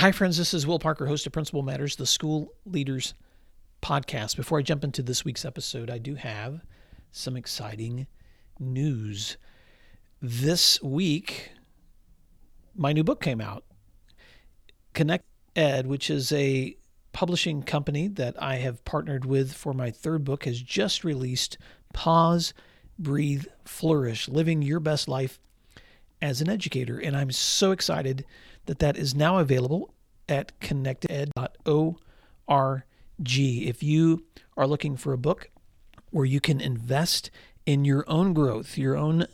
Hi, friends. This is Will Parker, host of Principal Matters, the School Leaders Podcast. Before I jump into this week's episode, I do have some exciting news. This week, my new book came out. Connect Ed, which is a publishing company that I have partnered with for my third book, has just released Pause, Breathe, Flourish Living Your Best Life as an Educator. And I'm so excited that that is now available at connectedd.org. If you are looking for a book where you can invest in your own growth, your own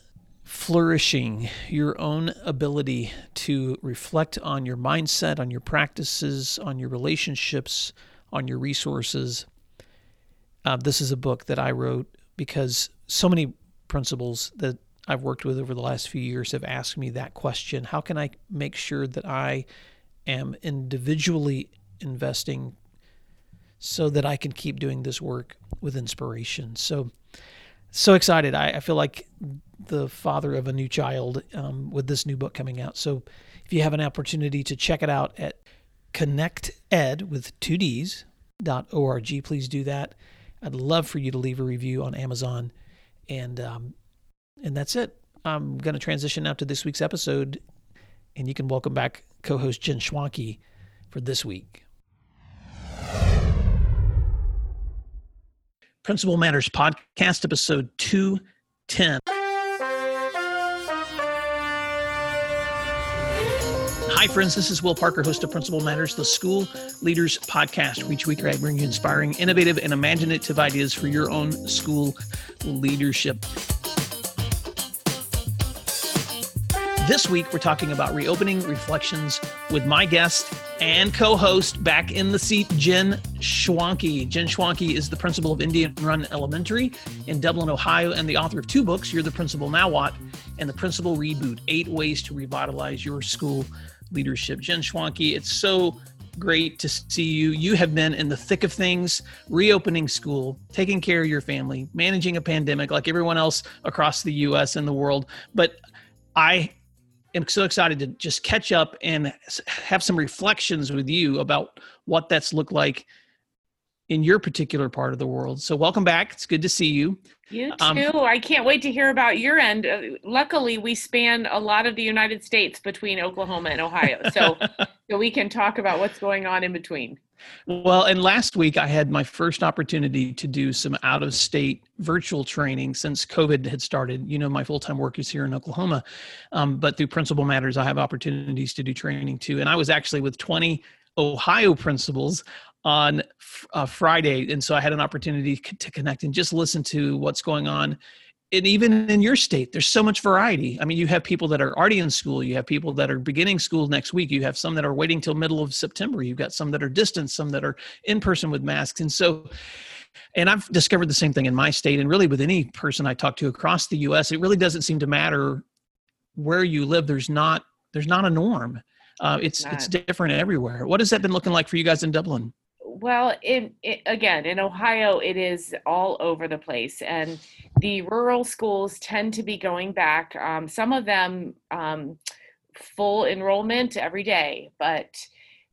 flourishing, your own ability to reflect on your mindset, on your practices, on your relationships, on your resources. Uh, this is a book that I wrote because so many principals that I've worked with over the last few years have asked me that question How can I make sure that I am individually investing so that I can keep doing this work with inspiration? So, so excited. I, I feel like the father of a new child um, with this new book coming out. So, if you have an opportunity to check it out at connected with two D's dot org, please do that. I'd love for you to leave a review on Amazon and um, and that's it. I'm going to transition now to this week's episode, and you can welcome back co host Jen Schwanke for this week. Principal Matters Podcast, episode 210. Hi, friends. This is Will Parker, host of Principal Matters, the School Leaders Podcast. Each week, I bring you inspiring, innovative, and imaginative ideas for your own school leadership. This week, we're talking about reopening reflections with my guest and co host back in the seat, Jen Schwanke. Jen Schwanke is the principal of Indian Run Elementary in Dublin, Ohio, and the author of two books, You're the Principal Now What, and The Principal Reboot Eight Ways to Revitalize Your School Leadership. Jen Schwanke, it's so great to see you. You have been in the thick of things, reopening school, taking care of your family, managing a pandemic like everyone else across the US and the world. But I am so excited to just catch up and have some reflections with you about what that's looked like in your particular part of the world. So welcome back. It's good to see you. You um, too. Um, I can't wait to hear about your end. Uh, luckily, we span a lot of the United States between Oklahoma and Ohio, so so we can talk about what's going on in between. Well, and last week I had my first opportunity to do some out of state virtual training since COVID had started. You know, my full time work is here in Oklahoma, um, but through Principal Matters, I have opportunities to do training too. And I was actually with 20 Ohio principals on uh, Friday. And so I had an opportunity to connect and just listen to what's going on and even in your state there's so much variety. I mean you have people that are already in school you have people that are beginning school next week you have some that are waiting till middle of september you've got some that are distant some that are in person with masks and so and i've discovered the same thing in my state and really with any person i talk to across the us it really doesn't seem to matter where you live there's not there's not a norm. Uh, it's it's different everywhere. What has that been looking like for you guys in dublin well, in, again in Ohio, it is all over the place, and the rural schools tend to be going back. Um, some of them um, full enrollment every day, but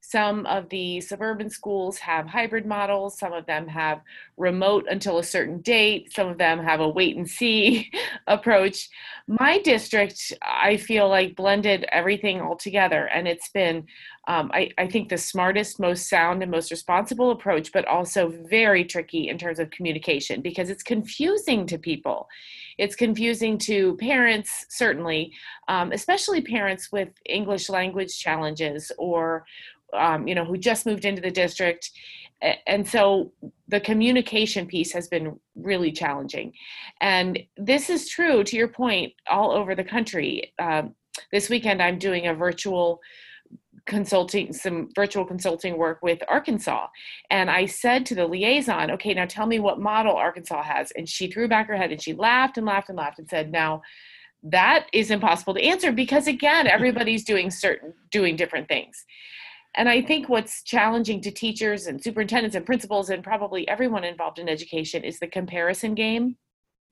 some of the suburban schools have hybrid models. Some of them have remote until a certain date. Some of them have a wait and see approach. My district, I feel like blended everything all together, and it's been, um, I, I think, the smartest, most sound, and most responsible approach, but also very tricky in terms of communication because it's confusing to people. It's confusing to parents, certainly, um, especially parents with English language challenges or um, you know, who just moved into the district. And so the communication piece has been really challenging. And this is true, to your point, all over the country. Um, this weekend, I'm doing a virtual consulting some virtual consulting work with Arkansas and I said to the liaison okay now tell me what model Arkansas has and she threw back her head and she laughed and laughed and laughed and said now that is impossible to answer because again everybody's doing certain doing different things and I think what's challenging to teachers and superintendents and principals and probably everyone involved in education is the comparison game.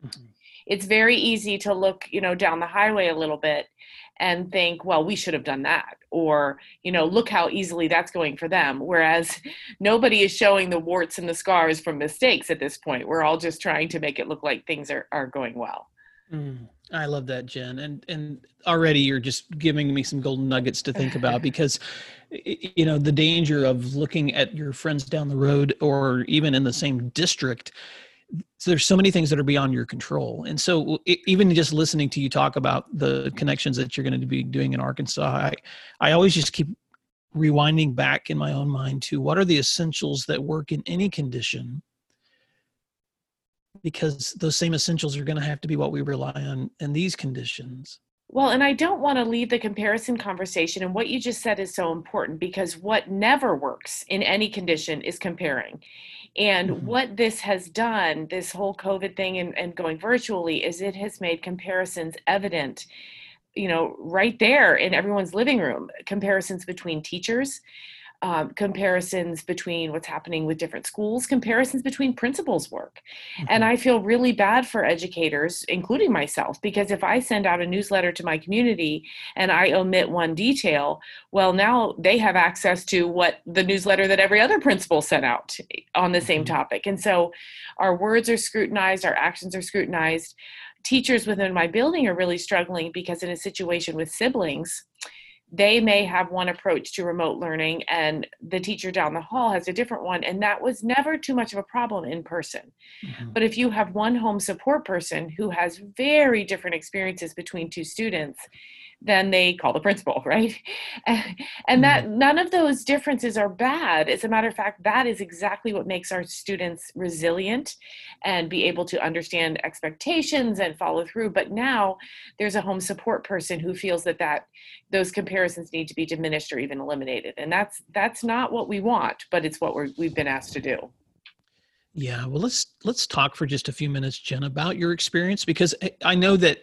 Mm-hmm. It's very easy to look, you know, down the highway a little bit and think, well, we should have done that. Or, you know, look how easily that's going for them. Whereas nobody is showing the warts and the scars from mistakes at this point. We're all just trying to make it look like things are, are going well. Mm, I love that, Jen. And and already you're just giving me some golden nuggets to think about because you know the danger of looking at your friends down the road or even in the same district so there's so many things that are beyond your control and so even just listening to you talk about the connections that you're going to be doing in arkansas i i always just keep rewinding back in my own mind to what are the essentials that work in any condition because those same essentials are going to have to be what we rely on in these conditions. Well, and I don't want to leave the comparison conversation. And what you just said is so important because what never works in any condition is comparing. And mm-hmm. what this has done, this whole COVID thing and, and going virtually, is it has made comparisons evident you know right there in everyone's living room comparisons between teachers um, comparisons between what's happening with different schools, comparisons between principals' work. Mm-hmm. And I feel really bad for educators, including myself, because if I send out a newsletter to my community and I omit one detail, well, now they have access to what the newsletter that every other principal sent out on the same mm-hmm. topic. And so our words are scrutinized, our actions are scrutinized. Teachers within my building are really struggling because in a situation with siblings, they may have one approach to remote learning and the teacher down the hall has a different one and that was never too much of a problem in person mm-hmm. but if you have one home support person who has very different experiences between two students then they call the principal, right? And, that mm-hmm. none of those differences are bad. As a matter of fact, that is exactly what makes our students resilient and be able to understand expectations and follow through. But now there's a home support person who feels that that those comparisons need to be diminished or even eliminated, and that's that's not what we want, but it's what we're, we've been asked to do. Yeah, well, let's let's talk for just a few minutes, Jen, about your experience because I know that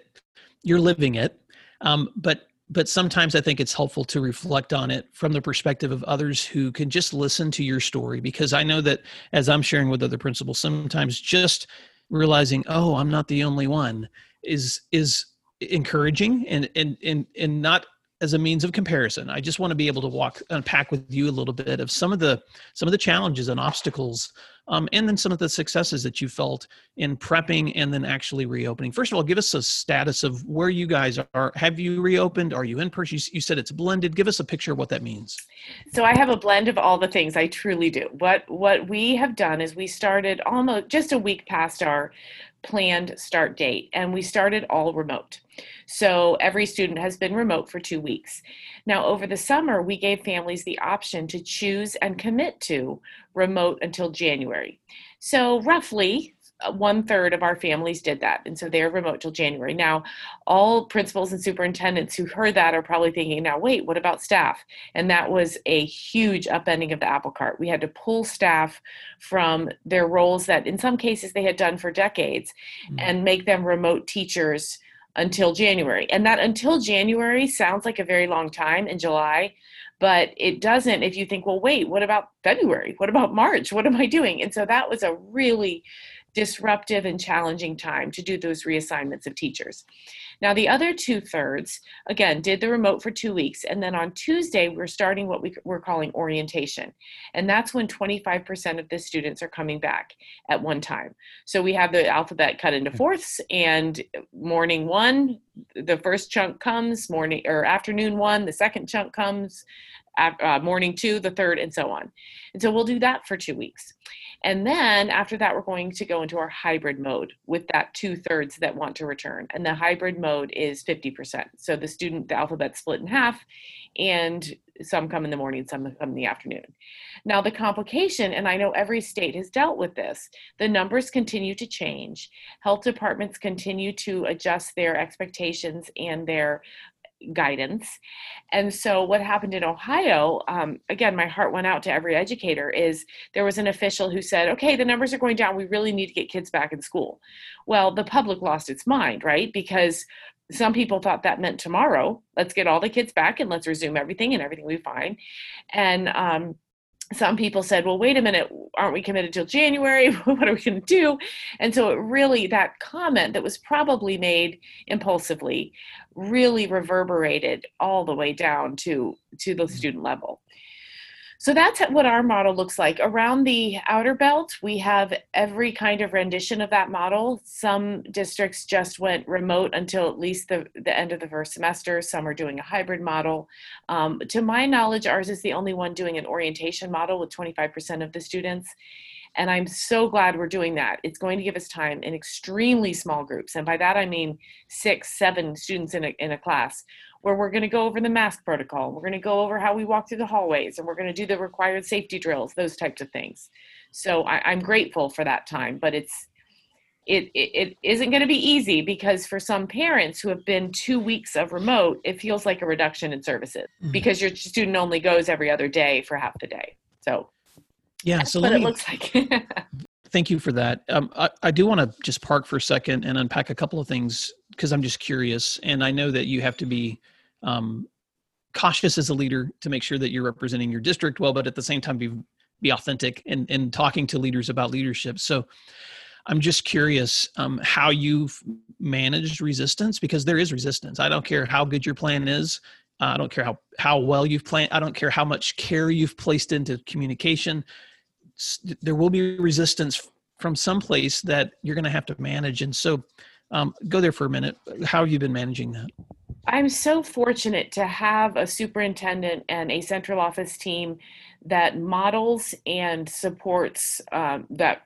you're living it um, but but sometimes I think it's helpful to reflect on it from the perspective of others who can just listen to your story because I know that as I'm sharing with other principals, sometimes just realizing, oh, I'm not the only one is is encouraging and and and and not as a means of comparison. I just want to be able to walk unpack with you a little bit of some of the some of the challenges and obstacles, um, and then some of the successes that you felt in prepping and then actually reopening. First of all, give us a status of where you guys are. Have you reopened? Are you in person? You, you said it's blended. Give us a picture of what that means. So I have a blend of all the things. I truly do. What what we have done is we started almost just a week past our planned start date and we started all remote. So every student has been remote for two weeks. Now, over the summer, we gave families the option to choose and commit to remote until January. So, roughly one third of our families did that. And so they're remote till January. Now, all principals and superintendents who heard that are probably thinking, now, wait, what about staff? And that was a huge upending of the apple cart. We had to pull staff from their roles that in some cases they had done for decades mm-hmm. and make them remote teachers until January. And that until January sounds like a very long time in July, but it doesn't if you think, well, wait, what about February? What about March? What am I doing? And so that was a really disruptive and challenging time to do those reassignments of teachers. Now, the other two thirds, again, did the remote for two weeks. And then on Tuesday, we're starting what we, we're calling orientation. And that's when 25% of the students are coming back at one time. So we have the alphabet cut into fourths, and morning one, the first chunk comes, morning or afternoon one, the second chunk comes, uh, morning two, the third, and so on. And so we'll do that for two weeks. And then after that, we're going to go into our hybrid mode with that two thirds that want to return. And the hybrid mode is 50%. So the student, the alphabet split in half, and some come in the morning, some come in the afternoon. Now, the complication, and I know every state has dealt with this, the numbers continue to change. Health departments continue to adjust their expectations and their guidance. And so, what happened in Ohio, um, again, my heart went out to every educator, is there was an official who said, okay, the numbers are going down. We really need to get kids back in school. Well, the public lost its mind, right? Because some people thought that meant tomorrow, let's get all the kids back and let's resume everything and everything will be fine. And um, some people said, well, wait a minute, aren't we committed till January? what are we going to do? And so it really, that comment that was probably made impulsively really reverberated all the way down to, to the mm. student level. So that's what our model looks like. Around the outer belt, we have every kind of rendition of that model. Some districts just went remote until at least the, the end of the first semester. Some are doing a hybrid model. Um, to my knowledge, ours is the only one doing an orientation model with 25% of the students. And I'm so glad we're doing that. It's going to give us time in extremely small groups. And by that, I mean six, seven students in a, in a class where we're going to go over the mask protocol. We're going to go over how we walk through the hallways and we're going to do the required safety drills, those types of things. So I, am grateful for that time, but it's, it, it, it isn't going to be easy because for some parents who have been two weeks of remote, it feels like a reduction in services mm-hmm. because your student only goes every other day for half the day. So yeah, so what it me, looks like. thank you for that. Um, I, I do want to just park for a second and unpack a couple of things because I'm just curious, and I know that you have to be um, cautious as a leader to make sure that you're representing your district well, but at the same time be be authentic and and talking to leaders about leadership. So. I'm just curious um, how you've managed resistance because there is resistance. I don't care how good your plan is. Uh, I don't care how, how well you've planned. I don't care how much care you've placed into communication. There will be resistance from some place that you're going to have to manage. And so um, go there for a minute. How have you been managing that? I'm so fortunate to have a superintendent and a central office team that models and supports um, that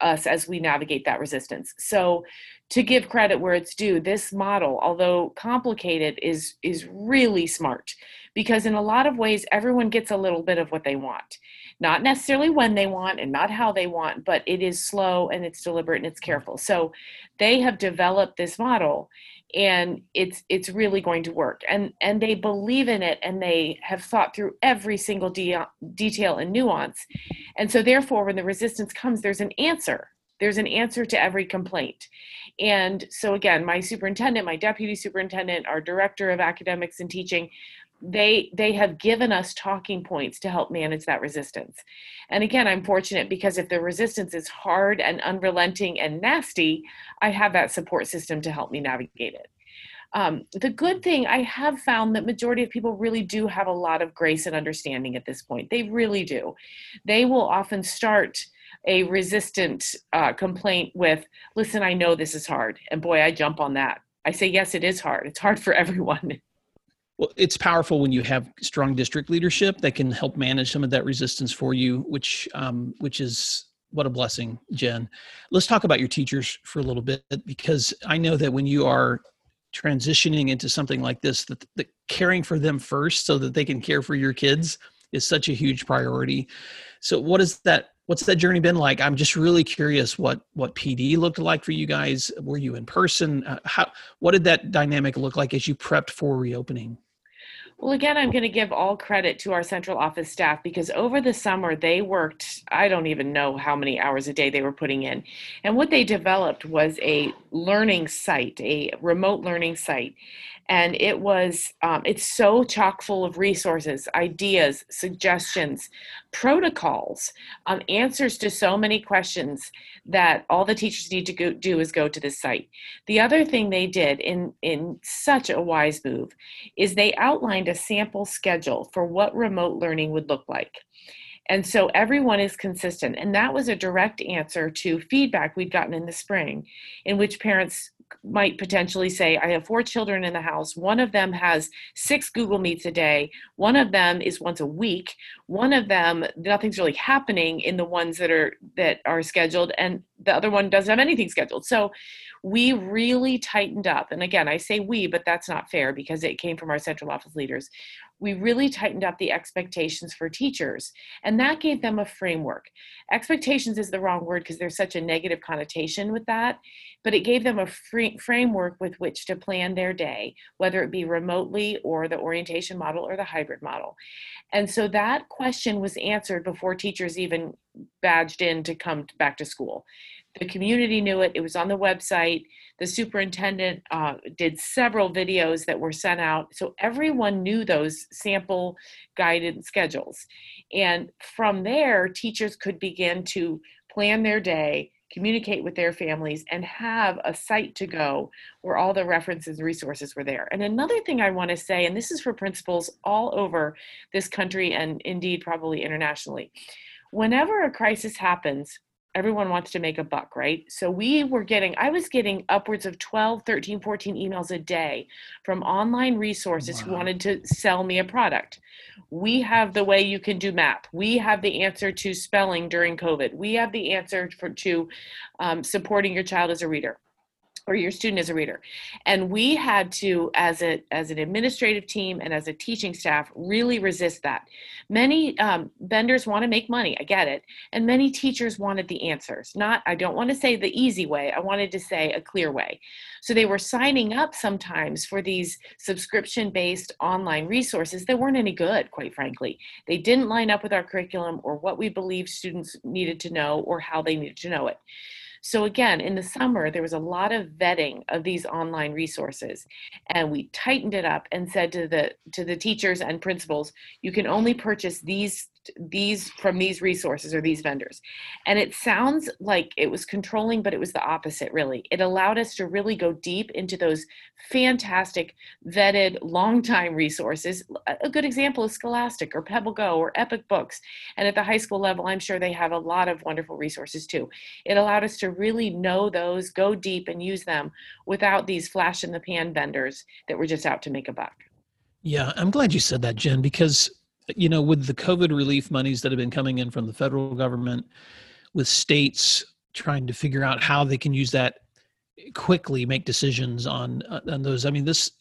us as we navigate that resistance. So to give credit where it's due, this model, although complicated, is is really smart because in a lot of ways everyone gets a little bit of what they want. Not necessarily when they want and not how they want, but it is slow and it's deliberate and it's mm-hmm. careful. So they have developed this model and it's it's really going to work. And and they believe in it and they have thought through every single de- detail and nuance. And so therefore when the resistance comes there's an answer. There's an answer to every complaint. And so again my superintendent my deputy superintendent our director of academics and teaching they they have given us talking points to help manage that resistance. And again i'm fortunate because if the resistance is hard and unrelenting and nasty i have that support system to help me navigate it. Um, the good thing i have found that majority of people really do have a lot of grace and understanding at this point. They really do. They will often start a resistant uh, complaint with listen i know this is hard and boy i jump on that. I say yes it is hard. It's hard for everyone Well, it's powerful when you have strong district leadership that can help manage some of that resistance for you, which um, which is what a blessing, Jen. Let's talk about your teachers for a little bit because I know that when you are transitioning into something like this, that the caring for them first so that they can care for your kids is such a huge priority. So, what is that? What's that journey been like? I'm just really curious what what PD looked like for you guys. Were you in person? Uh, how what did that dynamic look like as you prepped for reopening? Well, again, I'm going to give all credit to our central office staff because over the summer they worked, I don't even know how many hours a day they were putting in. And what they developed was a learning site, a remote learning site and it was um, it's so chock full of resources ideas suggestions protocols um, answers to so many questions that all the teachers need to go, do is go to this site the other thing they did in in such a wise move is they outlined a sample schedule for what remote learning would look like and so everyone is consistent. And that was a direct answer to feedback we'd gotten in the spring, in which parents might potentially say, I have four children in the house. One of them has six Google Meets a day. One of them is once a week. One of them, nothing's really happening in the ones that are that are scheduled, and the other one doesn't have anything scheduled. So we really tightened up. And again, I say we, but that's not fair because it came from our central office leaders we really tightened up the expectations for teachers and that gave them a framework. Expectations is the wrong word because there's such a negative connotation with that but it gave them a free framework with which to plan their day whether it be remotely or the orientation model or the hybrid model. And so that question was answered before teachers even badged in to come back to school The community knew it. It was on the website. The superintendent uh, did several videos that were sent out. So everyone knew those sample guided schedules. And from there, teachers could begin to plan their day, communicate with their families, and have a site to go where all the references and resources were there. And another thing I want to say, and this is for principals all over this country and indeed probably internationally, whenever a crisis happens, everyone wants to make a buck, right? So we were getting, I was getting upwards of 12, 13, 14 emails a day from online resources wow. who wanted to sell me a product. We have the way you can do math. We have the answer to spelling during COVID. We have the answer for, to um, supporting your child as a reader or your student as a reader. And we had to as a as an administrative team and as a teaching staff really resist that. Many um, vendors want to make money i get it and many teachers wanted the answers. Not i don't want to say the easy way i wanted to say a clear way. So they were signing up sometimes for these subscription based online resources that weren't any good quite frankly. They didn't line up with our curriculum or what we believed students needed to know or how they needed to know it so again, in the summer, there was a lot of vetting of these online resources, and we tightened it up and said to the to the teachers and principals, you can only purchase these these from these resources or these vendors. And it sounds like it was controlling, but it was the opposite, really. It allowed us to really go deep into those fantastic, vetted, long time resources. A good example is Scholastic or Pebble Go or Epic Books. And at the high school level, I'm sure they have a lot of wonderful resources too. It allowed us to really know those, go deep, and use them without these flash in the pan vendors that were just out to make a buck. Yeah, I'm glad you said that, Jen, because you know, with the COVID relief monies that have been coming in from the federal government, with states trying to figure out how they can use that quickly, make decisions on uh, on those. I mean, this,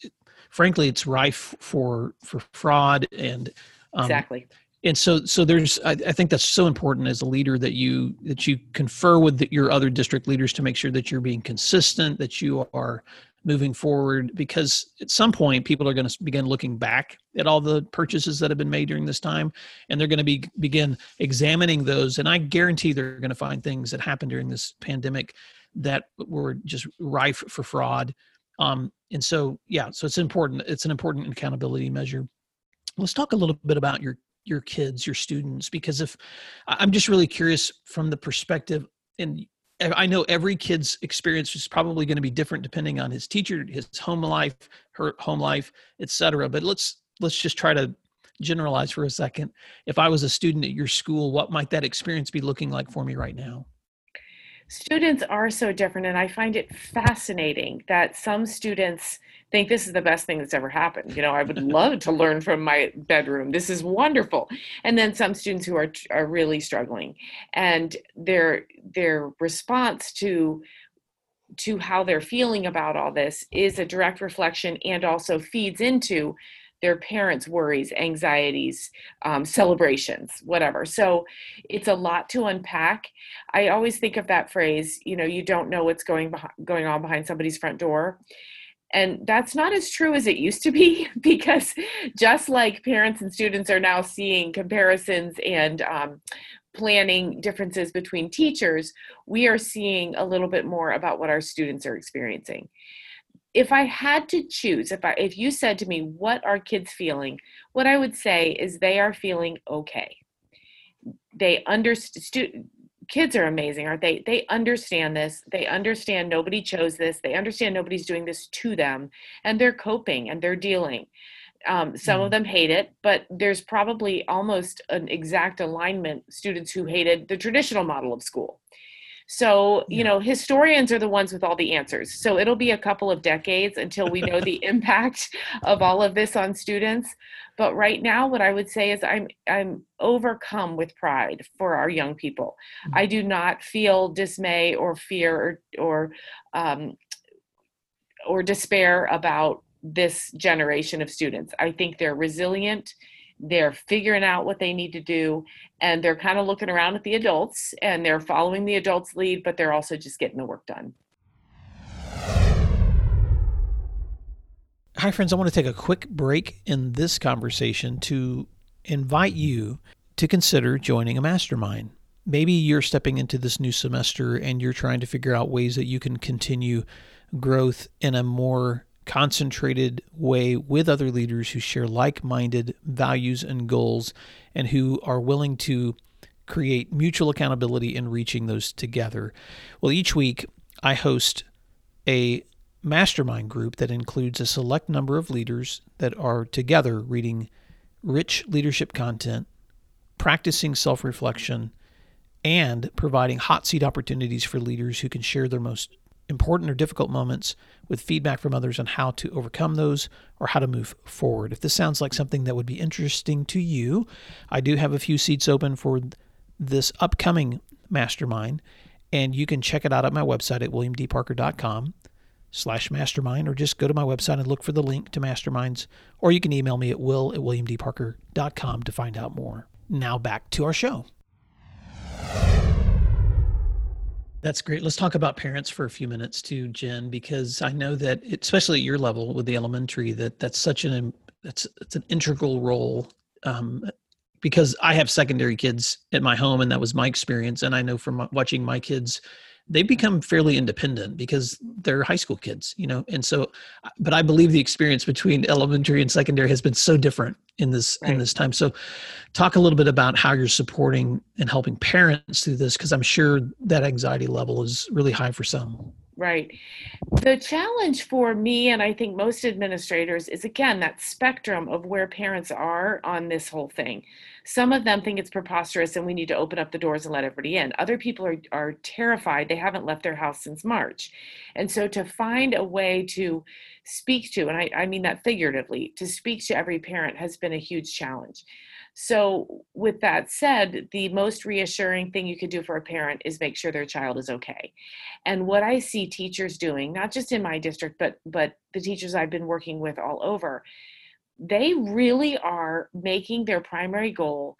frankly, it's rife for for fraud and um, exactly. And so, so there's. I, I, think that's so important as a leader that you that you confer with the, your other district leaders to make sure that you're being consistent, that you are moving forward because at some point people are going to begin looking back at all the purchases that have been made during this time and they're going to be begin examining those and i guarantee they're going to find things that happened during this pandemic that were just rife for fraud. Um, and so yeah so it's important it's an important accountability measure. Let's talk a little bit about your your kids your students because if i'm just really curious from the perspective and I know every kid's experience is probably going to be different depending on his teacher, his home life, her home life, etc. But let's let's just try to generalize for a second. If I was a student at your school, what might that experience be looking like for me right now? Students are so different, and I find it fascinating that some students think this is the best thing that's ever happened. You know, I would love to learn from my bedroom. This is wonderful. And then some students who are are really struggling, and their their response to to how they're feeling about all this is a direct reflection and also feeds into their parents' worries, anxieties, um, celebrations, whatever. So it's a lot to unpack. I always think of that phrase, you know, you don't know what's going behind, going on behind somebody's front door. And that's not as true as it used to be because just like parents and students are now seeing comparisons and um, planning differences between teachers, we are seeing a little bit more about what our students are experiencing. If I had to choose, if I if you said to me, what are kids feeling? What I would say is they are feeling okay. They understand kids are amazing, aren't they? They understand this. They understand nobody chose this. They understand nobody's doing this to them, and they're coping and they're dealing. Um, some mm. of them hate it, but there's probably almost an exact alignment students who hated the traditional model of school. So, you know, historians are the ones with all the answers. So it'll be a couple of decades until we know the impact of all of this on students. But right now, what I would say is I'm I'm overcome with pride for our young people. Mm-hmm. I do not feel dismay or fear or or um, or despair about this generation of students. I think they're resilient they're figuring out what they need to do and they're kind of looking around at the adults and they're following the adults lead but they're also just getting the work done. Hi friends. I want to take a quick break in this conversation to invite you to consider joining a mastermind. Maybe you're stepping into this new semester and you're trying to figure out ways that you can continue growth in a more concentrated way with other leaders who share like minded values and goals and who are willing to create mutual accountability in reaching those together. Well, each week I host a mastermind group that includes a select number of leaders that are together reading rich leadership content, practicing self reflection, and providing hot seat opportunities for leaders who can share their most important or difficult moments with feedback from others on how to overcome those or how to move forward. If this sounds like something that would be interesting to you, I do have a few seats open for this upcoming mastermind, and you can check it out at my website at williamdparker.com slash mastermind, or just go to my website and look for the link to masterminds, or you can email me at will at williamdparker.com to find out more. Now back to our show. That's great. Let's talk about parents for a few minutes too, Jen, because I know that especially at your level with the elementary, that that's such an that's it's an integral role. Um, because I have secondary kids at my home, and that was my experience, and I know from watching my kids they become fairly independent because they're high school kids, you know. And so, but I believe the experience between elementary and secondary has been so different in this right. in this time. So, talk a little bit about how you're supporting and helping parents through this because I'm sure that anxiety level is really high for some. Right. The challenge for me, and I think most administrators, is again that spectrum of where parents are on this whole thing. Some of them think it's preposterous and we need to open up the doors and let everybody in. Other people are, are terrified. They haven't left their house since March. And so to find a way to speak to, and I, I mean that figuratively, to speak to every parent has been a huge challenge. So, with that said, the most reassuring thing you could do for a parent is make sure their child is okay. And what I see teachers doing, not just in my district, but but the teachers I've been working with all over, they really are making their primary goal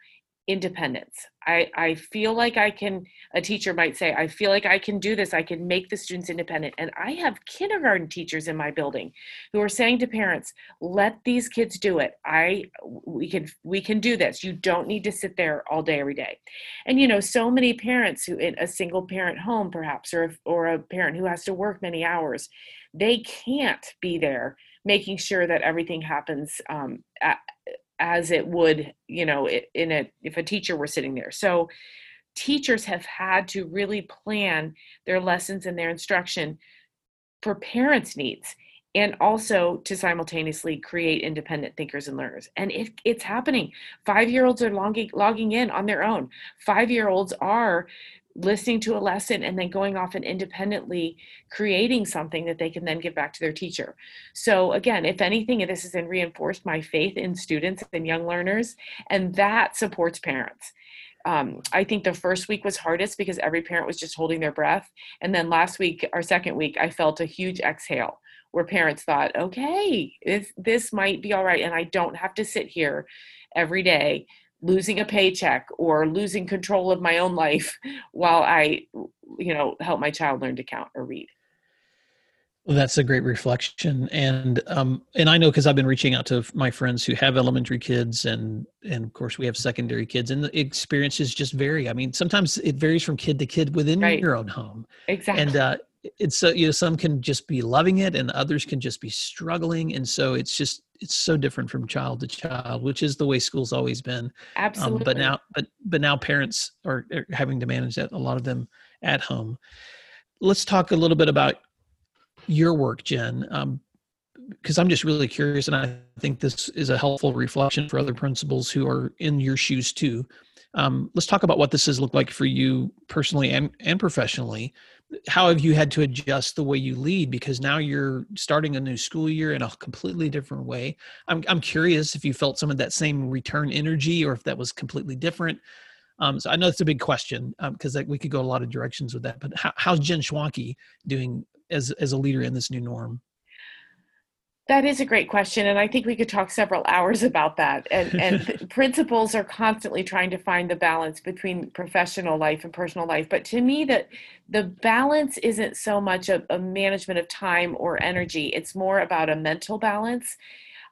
independence. I, I feel like I can, a teacher might say, I feel like I can do this. I can make the students independent. And I have kindergarten teachers in my building who are saying to parents, let these kids do it. I, we can, we can do this. You don't need to sit there all day, every day. And, you know, so many parents who in a single parent home, perhaps, or, or a parent who has to work many hours, they can't be there making sure that everything happens um, as it would you know in a if a teacher were sitting there. So teachers have had to really plan their lessons and their instruction for parents needs and also to simultaneously create independent thinkers and learners. And it, it's happening five year olds are logging, logging in on their own. Five year olds are listening to a lesson and then going off and independently creating something that they can then give back to their teacher. So again, if anything, this has reinforced my faith in students and young learners, and that supports parents. Um, I think the first week was hardest because every parent was just holding their breath. And then last week, our second week, I felt a huge exhale where parents thought, okay, this, this might be all right. And I don't have to sit here every day losing a paycheck or losing control of my own life while I, you know, help my child learn to count or read. Well, that's a great reflection, and um, and I know because I've been reaching out to my friends who have elementary kids, and and of course we have secondary kids, and the experiences just vary. I mean, sometimes it varies from kid to kid within right. your own home. Exactly. And uh, it's so you know some can just be loving it, and others can just be struggling, and so it's just it's so different from child to child, which is the way school's always been. Absolutely. Um, but now, but but now parents are, are having to manage that. A lot of them at home. Let's talk a little bit about your work, Jen, because um, I'm just really curious, and I think this is a helpful reflection for other principals who are in your shoes too. Um, let's talk about what this has looked like for you personally and, and professionally how have you had to adjust the way you lead? Because now you're starting a new school year in a completely different way. I'm, I'm curious if you felt some of that same return energy or if that was completely different. Um, so i know it's a big question because um, we could go a lot of directions with that but how, how's jen schwanke doing as, as a leader in this new norm that is a great question, and I think we could talk several hours about that. And, and principals are constantly trying to find the balance between professional life and personal life. But to me, that the balance isn't so much a, a management of time or energy; it's more about a mental balance.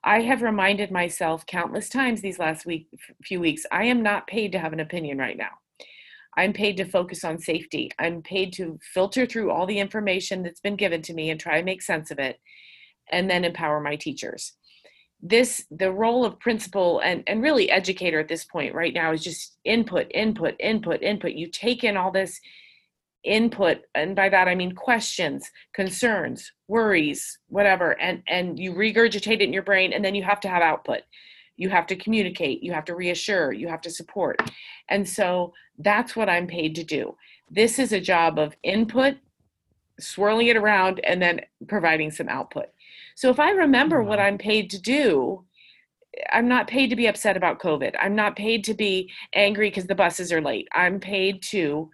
I have reminded myself countless times these last week, few weeks, I am not paid to have an opinion right now. I'm paid to focus on safety. I'm paid to filter through all the information that's been given to me and try to make sense of it and then empower my teachers. This the role of principal and, and really educator at this point right now is just input, input, input, input. You take in all this input and by that i mean questions concerns worries whatever and and you regurgitate it in your brain and then you have to have output you have to communicate you have to reassure you have to support and so that's what i'm paid to do this is a job of input swirling it around and then providing some output so if i remember what i'm paid to do i'm not paid to be upset about covid i'm not paid to be angry because the buses are late i'm paid to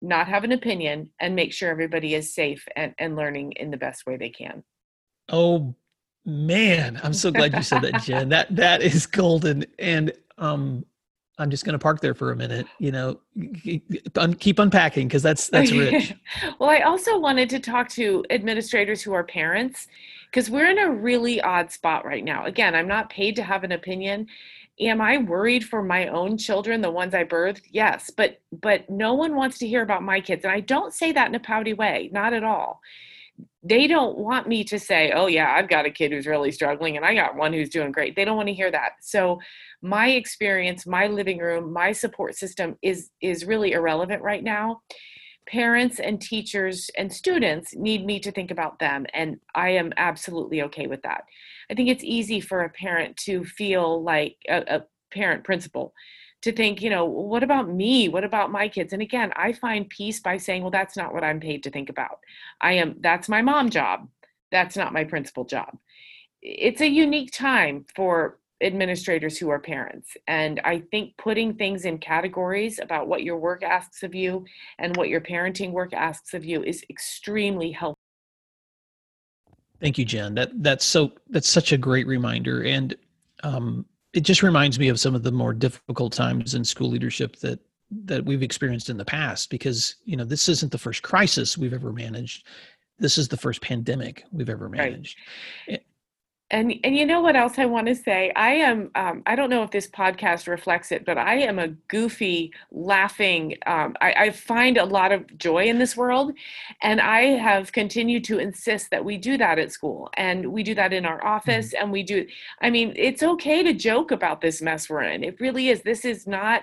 not have an opinion and make sure everybody is safe and, and learning in the best way they can. Oh man, I'm so glad you said that, Jen. that that is golden. And um I'm just going to park there for a minute. You know, keep unpacking because that's that's rich. well, I also wanted to talk to administrators who are parents because we're in a really odd spot right now. Again, I'm not paid to have an opinion, am i worried for my own children the ones i birthed yes but but no one wants to hear about my kids and i don't say that in a pouty way not at all they don't want me to say oh yeah i've got a kid who's really struggling and i got one who's doing great they don't want to hear that so my experience my living room my support system is is really irrelevant right now parents and teachers and students need me to think about them and i am absolutely okay with that I think it's easy for a parent to feel like a, a parent principal to think, you know, what about me? What about my kids? And again, I find peace by saying, well, that's not what I'm paid to think about. I am, that's my mom job. That's not my principal job. It's a unique time for administrators who are parents. And I think putting things in categories about what your work asks of you and what your parenting work asks of you is extremely helpful. Thank you, Jen. That that's so that's such a great reminder, and um, it just reminds me of some of the more difficult times in school leadership that that we've experienced in the past. Because you know this isn't the first crisis we've ever managed. This is the first pandemic we've ever managed. Right and and you know what else I want to say? I am um, I don't know if this podcast reflects it, but I am a goofy, laughing. Um, I, I, find a lot of joy in this world, and I have continued to insist that we do that at school, and we do that in our office, mm-hmm. and we do. I mean, it's okay to joke about this mess we're in. It really is. This is not.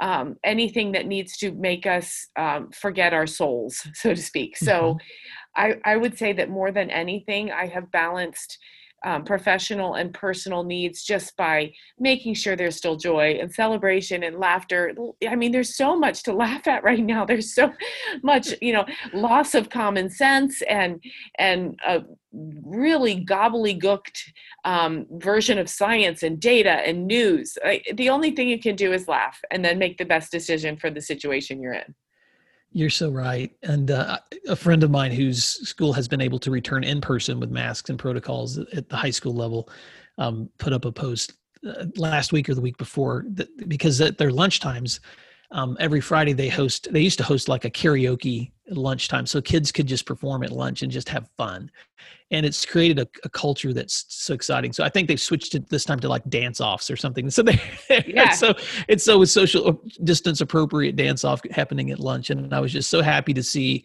Um, anything that needs to make us um, forget our souls, so to speak. So, mm-hmm. I, I would say that more than anything, I have balanced um, professional and personal needs just by making sure there's still joy and celebration and laughter. I mean, there's so much to laugh at right now. There's so much, you know, loss of common sense and and a really gobbledygooked um, version of science and data and news. I, the only thing you can do is laugh and then make the best decision for the situation you're in. You're so right. And uh, a friend of mine whose school has been able to return in person with masks and protocols at the high school level um, put up a post uh, last week or the week before that, because at their lunch times, um, every Friday they host, they used to host like a karaoke lunchtime so kids could just perform at lunch and just have fun and it's created a, a, culture that's so exciting. So I think they've switched it this time to like dance offs or something. So they, yeah. so it's so with social distance appropriate dance off happening at lunch, and I was just so happy to see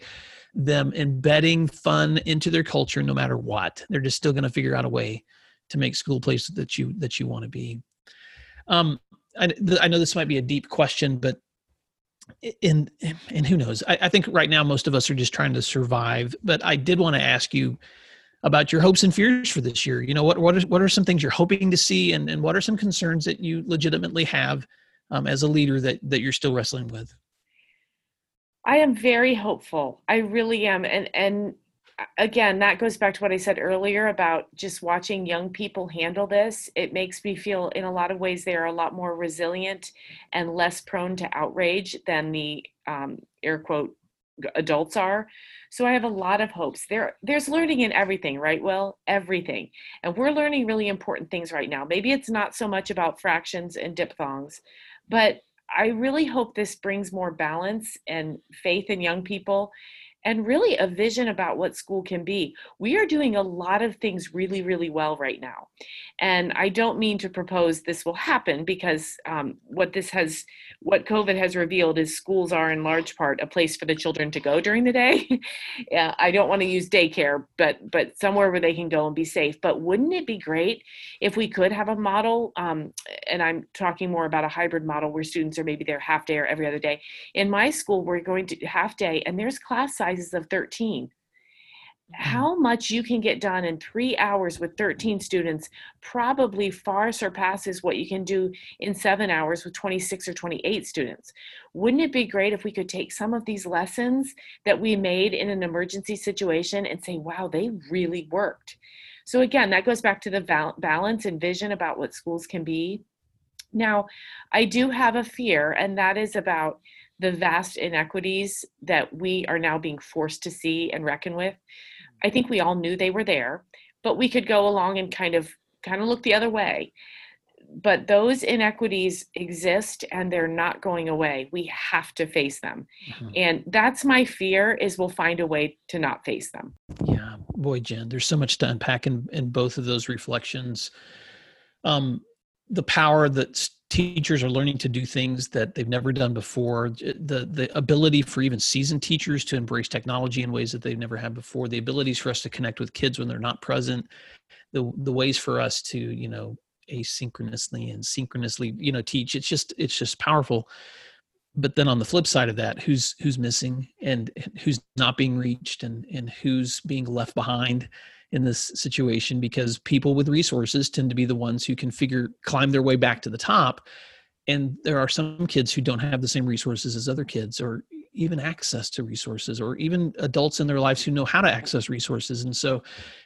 them embedding fun into their culture no matter what. They're just still going to figure out a way to make school place that you that you want to be. Um, I, I know this might be a deep question, but in and who knows? I, I think right now most of us are just trying to survive. But I did want to ask you about your hopes and fears for this year. You know, what what are what are some things you're hoping to see, and and what are some concerns that you legitimately have um, as a leader that that you're still wrestling with? I am very hopeful. I really am, and and again, that goes back to what I said earlier about just watching young people handle this. It makes me feel, in a lot of ways, they are a lot more resilient and less prone to outrage than the um, air quote adults are. So I have a lot of hopes. There, there's learning in everything, right? Well, everything. And we're learning really important things right now. Maybe it's not so much about fractions and diphthongs, but I really hope this brings more balance and faith in young people and really a vision about what school can be. We are doing a lot of things really, really well right now. And I don't mean to propose this will happen because um, what this has what COVID has revealed is schools are in large part a place for the children to go during the day. yeah, I don't want to use daycare, but but somewhere where they can go and be safe. But wouldn't it be great if we could have a model? Um, and I'm talking more about a hybrid model where students are maybe there half day or every other day. In my school, we're going to half day, and there's class sizes of 13 Mm-hmm. Mm. how much you can get done in three hours with 13 students probably far surpasses what you can do in seven hours with 26 or 28 students. Wouldn't it be great if we could take some of these lessons that we made in an emergency situation and say, wow, they really worked? So, again, that goes back to the balance and vision about what schools can be. Now, I do have a fear, and that is about the vast inequities that we are now being forced to see and reckon with I think we all knew they were there, but we could go along and kind of kind of look the other way. But those inequities exist and they're not going away. We have to face them. Mm-hmm. And that's my fear is we'll find a way to not face them. Yeah, boy, Jen, there's so much to unpack in, in both of those reflections. Um, the power that teachers are learning to do things that they've never done before. The the ability for even seasoned teachers to embrace technology in ways that they've never had before the abilities for us to connect with kids when they're not present the the ways for us to you know asynchronously and synchronously you know teach it's just it's just powerful. But then on the flip side of that who's who's missing and who's not being reached and and who's being left behind in this situation because people with resources tend to be the ones who can figure climb their way back to the top. And there are some kids who don't have the same resources as other kids or even access to resources or even adults in their lives who know how to access resources. And so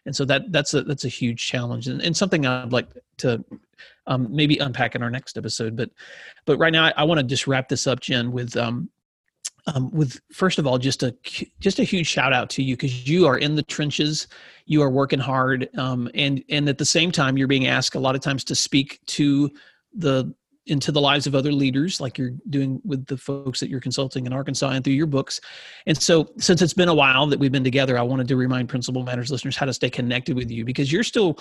and so that that's a that's a huge challenge and, and something i'd like to um, maybe unpack in our next episode. But but right now i, I want to just wrap this up jen with um, um, with first of all just a just a huge shout out to you because you are in the trenches you are working hard um, and and at the same time you're being asked a lot of times to speak to the into the lives of other leaders like you're doing with the folks that you're consulting in arkansas and through your books. And so since it's been a while that we've been together i wanted to remind principal matters listeners how to stay connected with you because you're still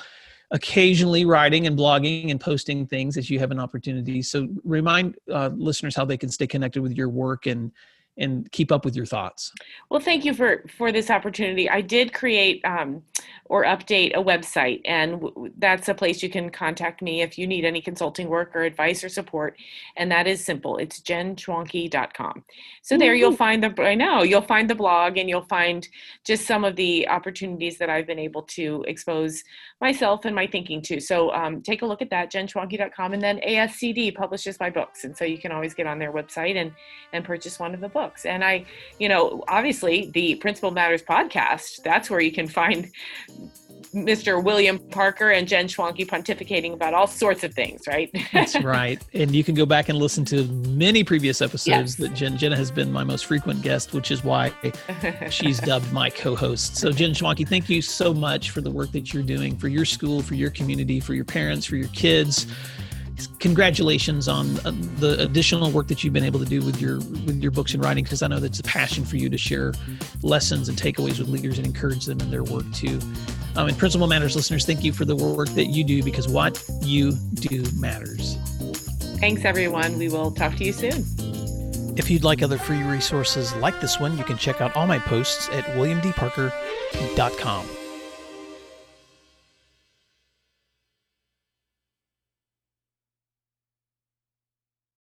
occasionally writing and blogging and posting things as you have an opportunity. So remind uh, listeners how they can stay connected with your work and and keep up with your thoughts. Well, thank you for for this opportunity. I did create um, or update a website, and w- that's a place you can contact me if you need any consulting work or advice or support. And that is simple. It's jenschwanke.com. So there you'll find the I know you'll find the blog, and you'll find just some of the opportunities that I've been able to expose myself and my thinking to. So um, take a look at that, jenschwanke.com, and then ASCD publishes my books, and so you can always get on their website and and purchase one of the books books. And I, you know, obviously the Principal Matters podcast, that's where you can find Mr. William Parker and Jen Schwanke pontificating about all sorts of things, right? That's right. And you can go back and listen to many previous episodes yes. that Jen Jenna has been my most frequent guest, which is why she's dubbed my co-host. So Jen Schwanke, thank you so much for the work that you're doing for your school, for your community, for your parents, for your kids congratulations on uh, the additional work that you've been able to do with your with your books and writing because I know that's a passion for you to share lessons and takeaways with leaders and encourage them in their work too. Um, and Principal Matters listeners, thank you for the work that you do because what you do matters. Thanks, everyone. We will talk to you soon. If you'd like other free resources like this one, you can check out all my posts at williamdparker.com.